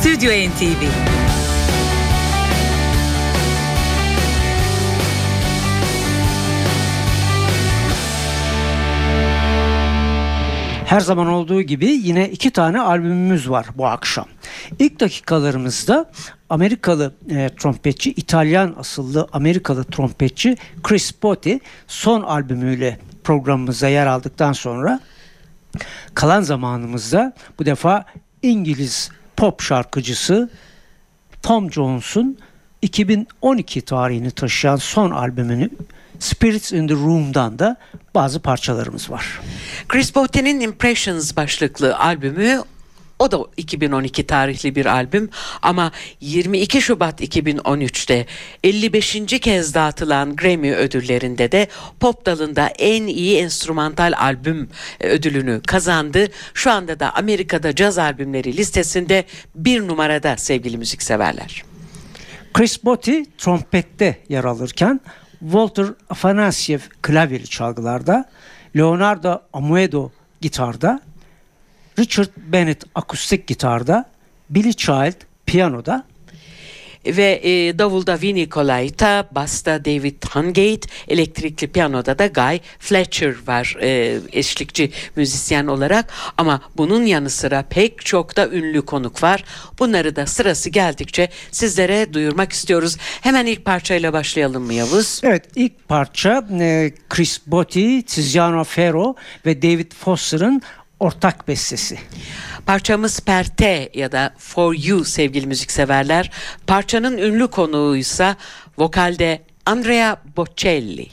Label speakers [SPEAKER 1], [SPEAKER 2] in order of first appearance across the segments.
[SPEAKER 1] Stüdyo NTV
[SPEAKER 2] Her zaman olduğu gibi yine iki tane albümümüz var bu akşam. İlk dakikalarımızda Amerikalı e, trompetçi, İtalyan asıllı Amerikalı trompetçi Chris Botti son albümüyle programımıza yer aldıktan sonra kalan zamanımızda bu defa İngiliz pop şarkıcısı Tom Jones'un 2012 tarihini taşıyan son albümünü Spirits in the Room'dan da bazı parçalarımız var.
[SPEAKER 3] Chris Botti'nin Impressions başlıklı albümü o da 2012 tarihli bir albüm ama 22 Şubat 2013'te 55. kez dağıtılan Grammy ödüllerinde de pop dalında en iyi enstrümantal albüm e, ödülünü kazandı. Şu anda da Amerika'da caz albümleri listesinde bir numarada sevgili müzikseverler.
[SPEAKER 2] Chris Botti trompette yer alırken Walter Afanasyev klavyeli çalgılarda, Leonardo Amuedo gitarda, Richard Bennett akustik gitarda, Billy Child piyanoda,
[SPEAKER 3] ve e, davulda Vinnie Colaiuta, basta David Hungate, elektrikli piyanoda da Guy Fletcher var e, eşlikçi müzisyen olarak ama bunun yanı sıra pek çok da ünlü konuk var. Bunları da sırası geldikçe sizlere duyurmak istiyoruz. Hemen ilk parçayla başlayalım mı Yavuz?
[SPEAKER 2] Evet ilk parça e, Chris Botti, Tiziano Ferro ve David Foster'ın ortak bestesi.
[SPEAKER 3] Parçamız Perte ya da For You sevgili müzikseverler. Parçanın ünlü konuğuysa vokalde Andrea Bocelli.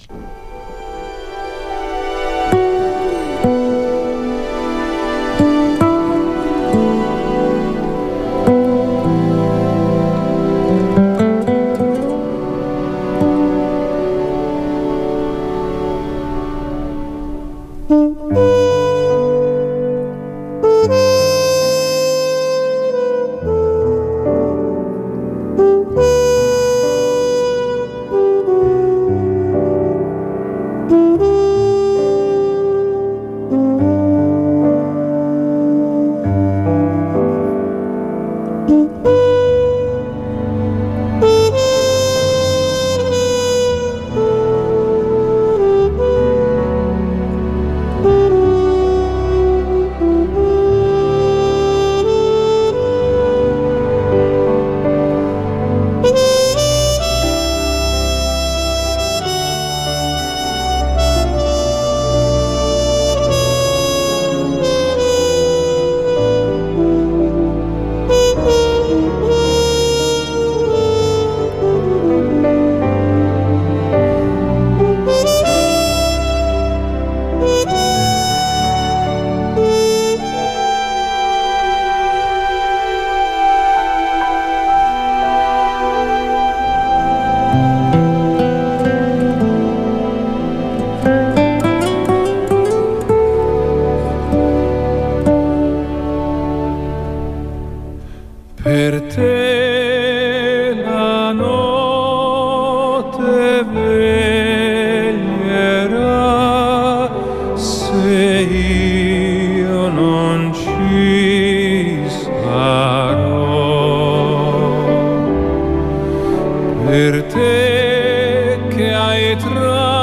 [SPEAKER 4] irte che hai
[SPEAKER 5] e
[SPEAKER 4] tratto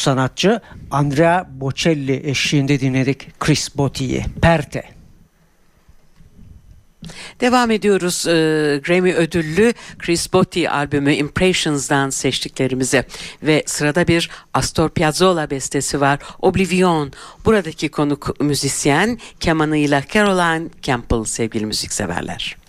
[SPEAKER 4] sanatçı Andrea Bocelli eşliğinde dinledik Chris Botti'yi. Perte.
[SPEAKER 3] Devam ediyoruz e, Grammy ödüllü Chris Botti albümü Impressions'dan seçtiklerimize ve sırada bir Astor Piazzolla bestesi var Oblivion. Buradaki konuk müzisyen kemanıyla Caroline Campbell sevgili müzikseverler.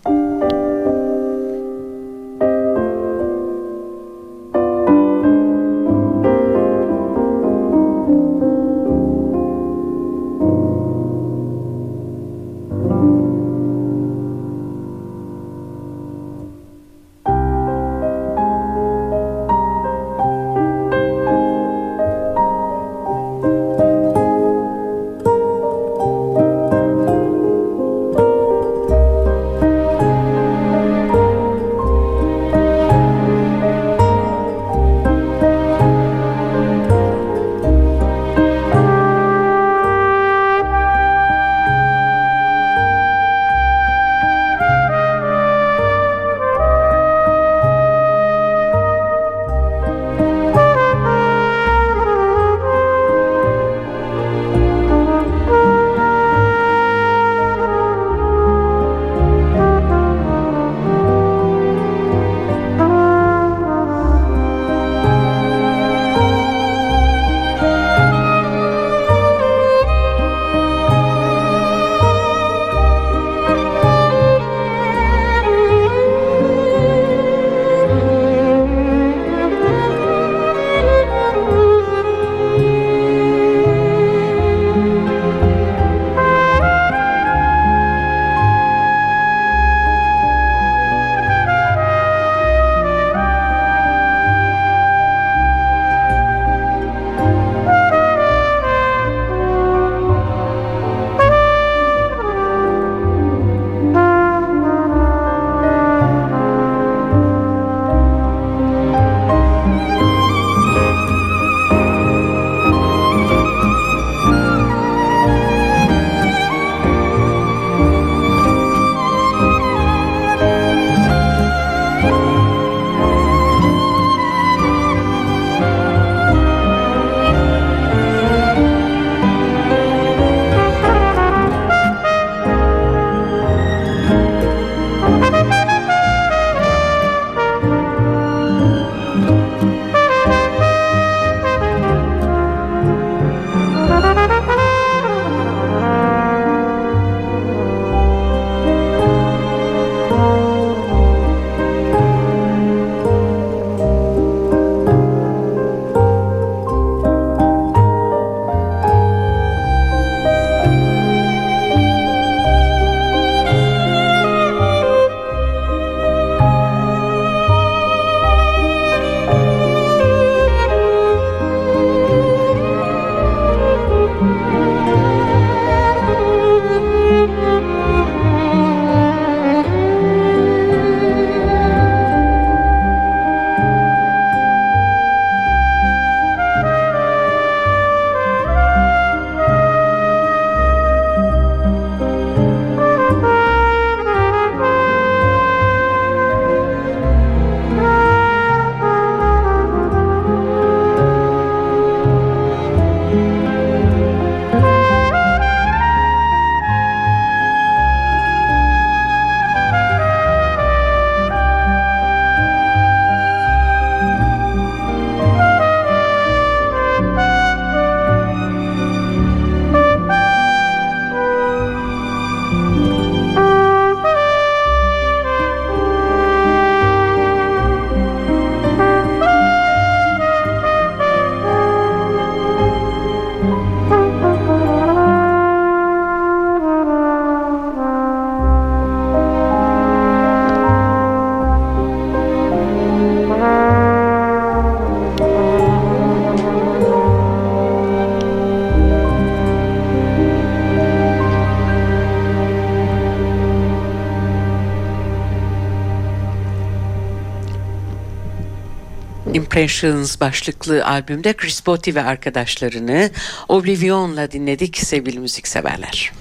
[SPEAKER 3] Impressions başlıklı albümde Chris Botti ve arkadaşlarını Oblivion'la dinledik sevgili müzikseverler.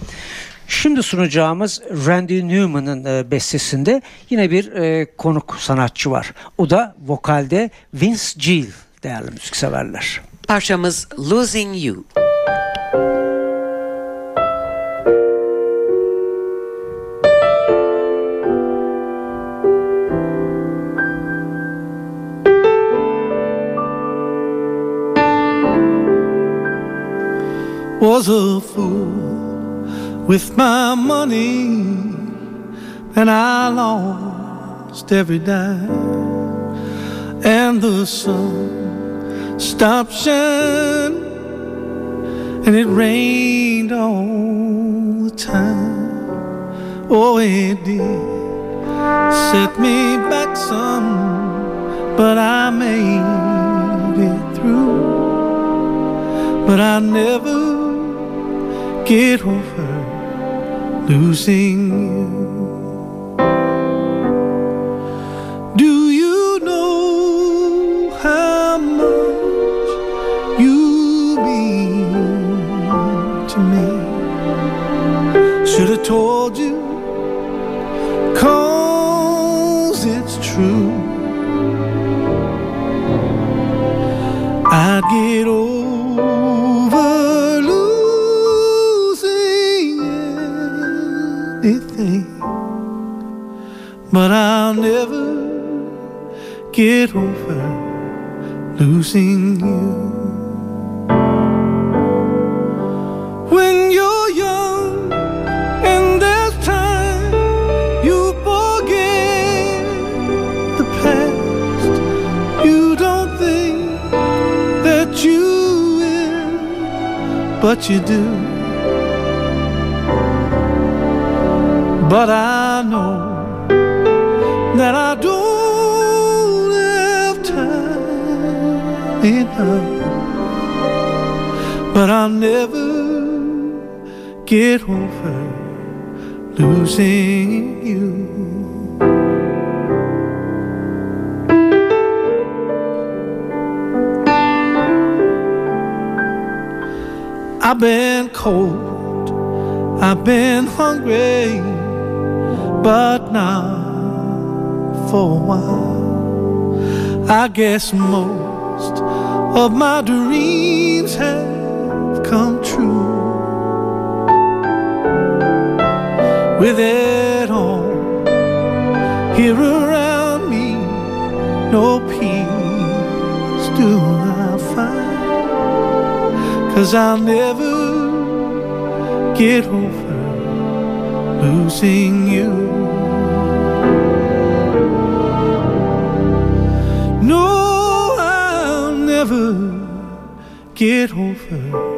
[SPEAKER 2] Şimdi sunacağımız Randy Newman'ın e, bestesinde yine bir e, konuk sanatçı var. O da vokalde Vince Gill değerli müzikseverler.
[SPEAKER 3] Parçamız Losing You.
[SPEAKER 6] Was a fool with my money, and I lost every dime. And the sun stopped shining, and it rained all the time. Oh, it did set me back some, but I made it through. But I never get over losing you. Do you know how much you mean to me? Should have told you, cause it's true. I'd get over get over losing you. When you're young and there's time, you forget the past. You don't think that you will, but you do. But I But I'll never get over losing you. I've been cold, I've been hungry, but not for a while. I guess most of my dreams have come true. With it all here around me, no peace do I find. Cause I'll never get over losing you. No, get over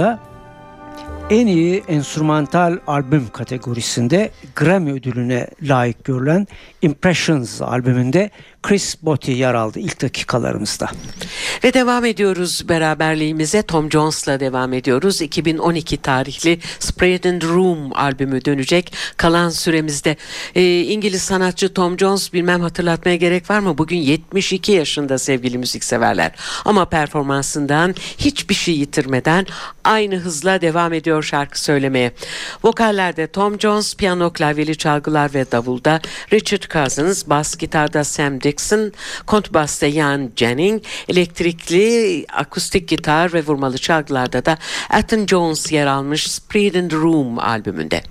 [SPEAKER 2] da en iyi enstrümantal albüm kategorisinde Grammy ödülüne layık görülen Impressions albümünde Chris Botti yer aldı ilk dakikalarımızda.
[SPEAKER 3] Ve devam ediyoruz beraberliğimize Tom Jones'la devam ediyoruz. 2012 tarihli Spread the Room albümü dönecek. Kalan süremizde ee, İngiliz sanatçı Tom Jones bilmem hatırlatmaya gerek var mı? Bugün 72 yaşında sevgili müzikseverler. Ama performansından hiçbir şey yitirmeden aynı hızla devam ediyor şarkı söylemeye. Vokallerde Tom Jones, piyano, klavyeli çalgılar ve davulda Richard Cousins, bas gitarda Sam Dixon, kontbasta Ian Jennings, elektrikli akustik gitar ve vurmalı çalgılarda da Ethan Jones yer almış Spread the Room albümünde.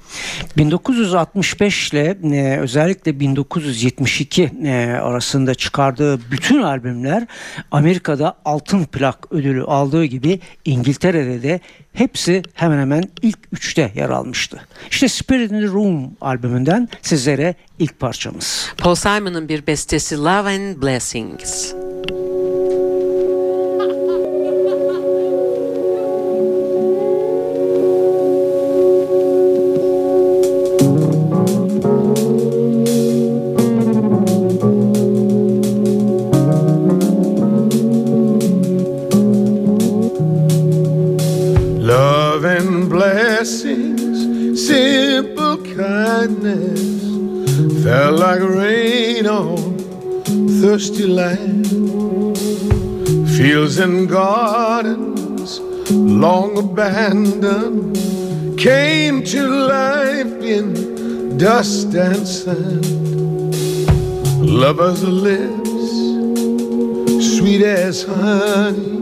[SPEAKER 2] 1965 ile e, özellikle 1972 e, arasında çıkardığı bütün albümler Amerika'da altın plak ödülü aldığı gibi İngiltere'de de hepsi hemen hemen ilk üçte yer almıştı. İşte Spirit in the Room albümünden sizlere ilk parçamız.
[SPEAKER 3] Paul Simon'ın bir bestesi Love and Blessings.
[SPEAKER 1] Sand. Lovers' lips, sweet as honey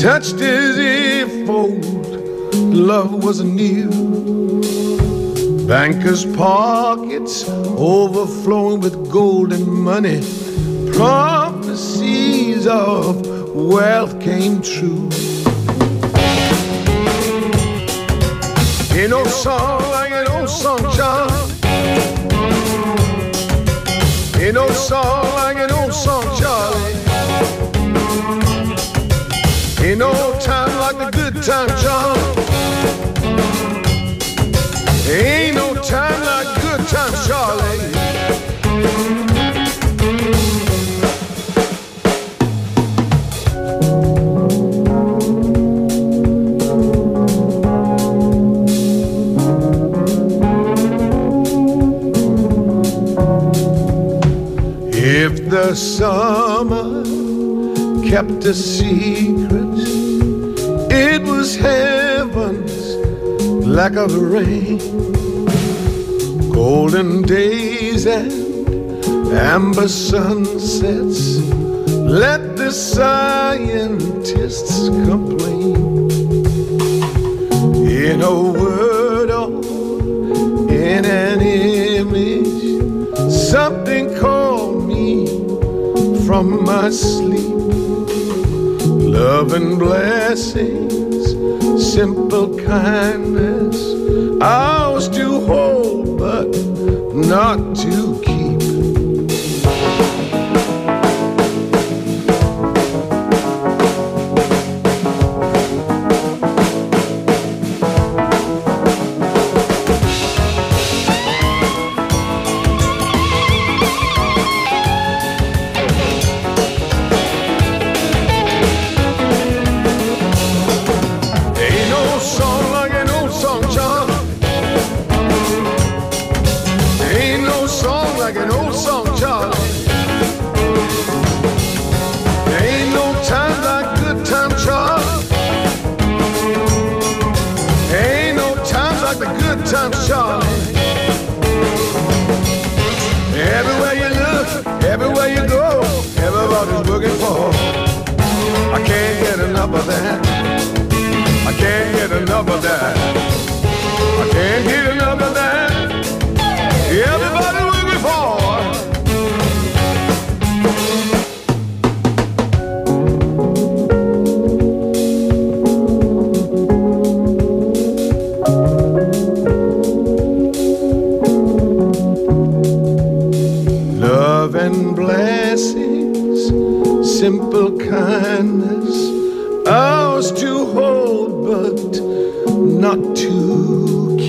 [SPEAKER 1] touched as if old love was new. Bankers' pockets overflowing with gold and money. Prophecies of wealth came true. Ain't no song like an old song, John. Ain't no song like an old song, Charlie. Ain't no time like the good time, John. Ain't no time like good time, Charlie. The summer kept a secret. It was heaven's lack of rain, golden days and amber sunsets. Let the scientists complain. In a word or in an image, something my sleep love and blessings, simple kindness, ours to hold but not to keep. Of that. I can't get of that. Everybody looking for. Love and blessings, simple kindness, ours not to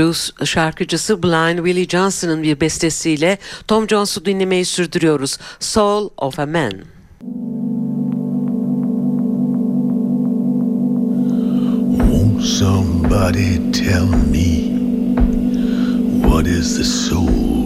[SPEAKER 3] Blues şarkıcısı Blind Willie Johnson'ın bir bestesiyle Tom Jones'u dinlemeyi sürdürüyoruz. Soul of a Man.
[SPEAKER 1] Won't somebody tell me what is the soul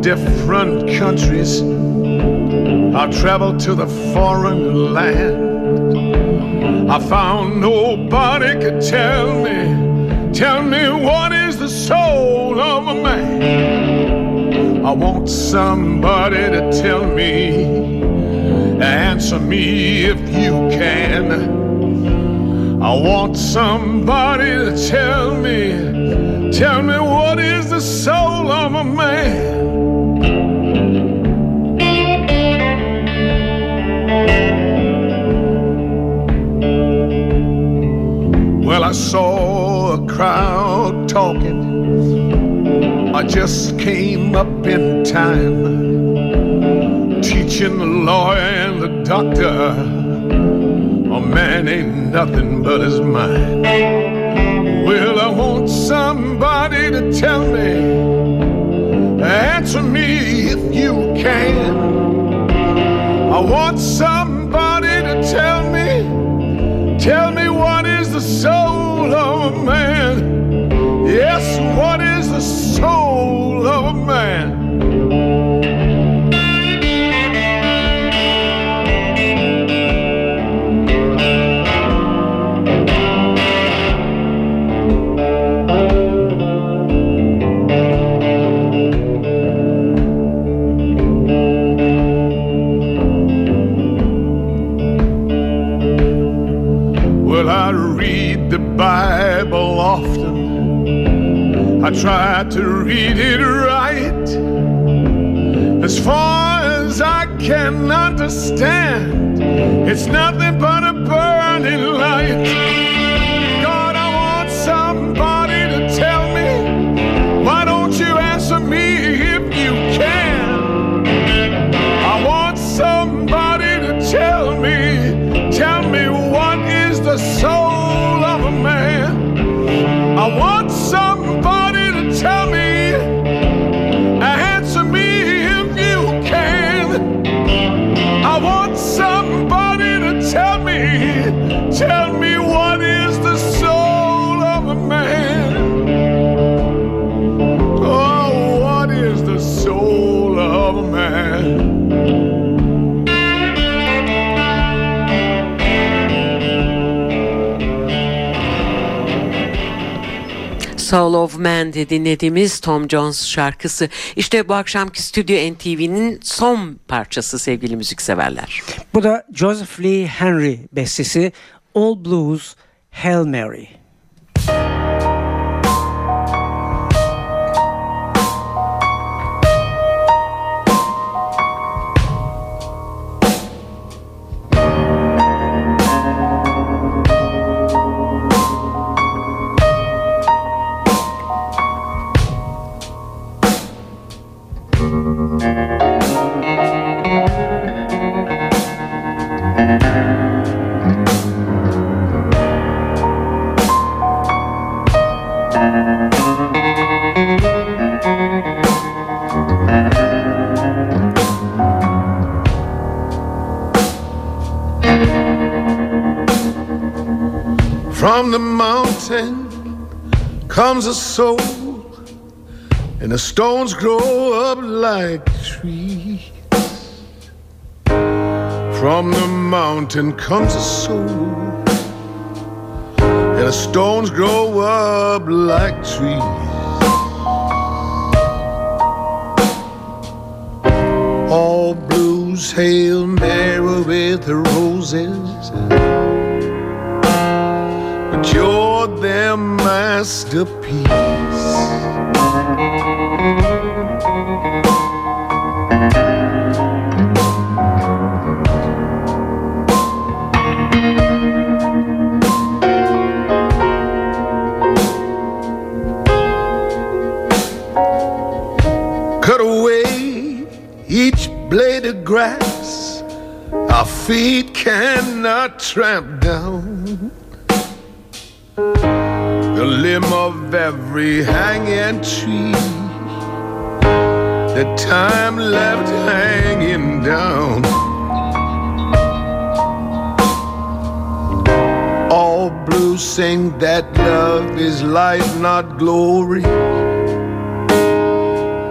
[SPEAKER 1] different countries. I've traveled to the foreign land. I found nobody could tell me, tell me what is the soul of a man. I want somebody to tell me, answer me if you can. I want somebody to tell me, tell me what is the soul of a man. I just came up in time, teaching the lawyer and the doctor. A man ain't nothing but his mind. Well, I want somebody to tell me, answer me if you can. I want somebody to tell me, tell me what is the soul of a man. Yes, what I tried to read it right. As far as I can understand, it's nothing but a burning light. Tell me what is the soul of a man. Oh, what is the soul of a man?
[SPEAKER 3] Soul of Man'de dinlediğimiz Tom Jones şarkısı. İşte bu akşamki Stüdyo NTV'nin son parçası sevgili müzikseverler.
[SPEAKER 2] Bu da Joseph Lee Henry bestesi All Blues Hail Mary.
[SPEAKER 1] The mountain comes a soul and the stones grow up like trees. From the mountain comes a soul, and the stones grow up like trees. All blues hail Mary with the roses, you're their masterpiece. Cut away each blade of grass our feet cannot tramp down. Limb of every hanging tree The time left hanging down. All blues sing that love is life, not glory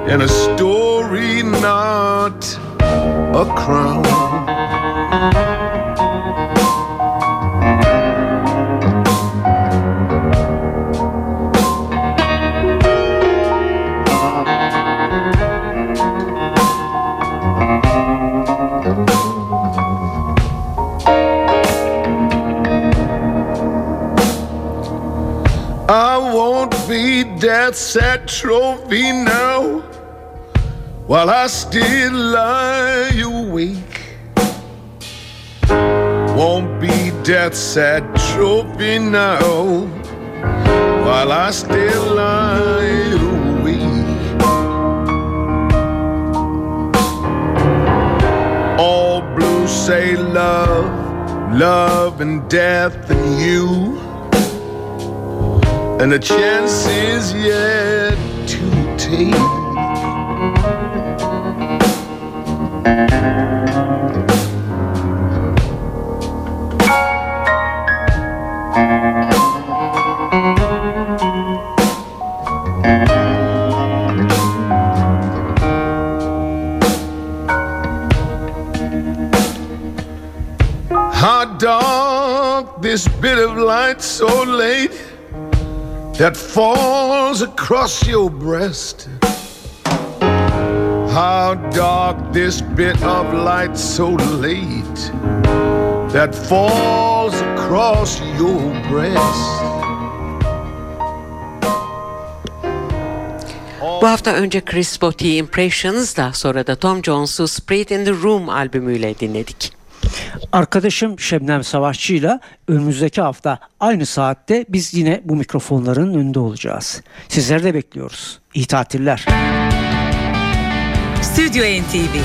[SPEAKER 1] and a story, not a crown. Sad trophy now while I still lie awake. Won't be death's sad trophy now while I still lie awake. All blues say love, love and death and you. And the chance is yet to take. How dark this bit of light so late that falls across your breast. How dark this bit of light so late that falls across your breast.
[SPEAKER 3] Bu hafta önce Chris Botti Impressions daha sonra da Tom Jones'u Spirit in the Room albümüyle dinledik.
[SPEAKER 2] Arkadaşım Şebnem Savaşçı'yla önümüzdeki hafta aynı saatte biz yine bu mikrofonların önünde olacağız. Sizleri de bekliyoruz. İyi tatiller.
[SPEAKER 7] Stüdyo NTV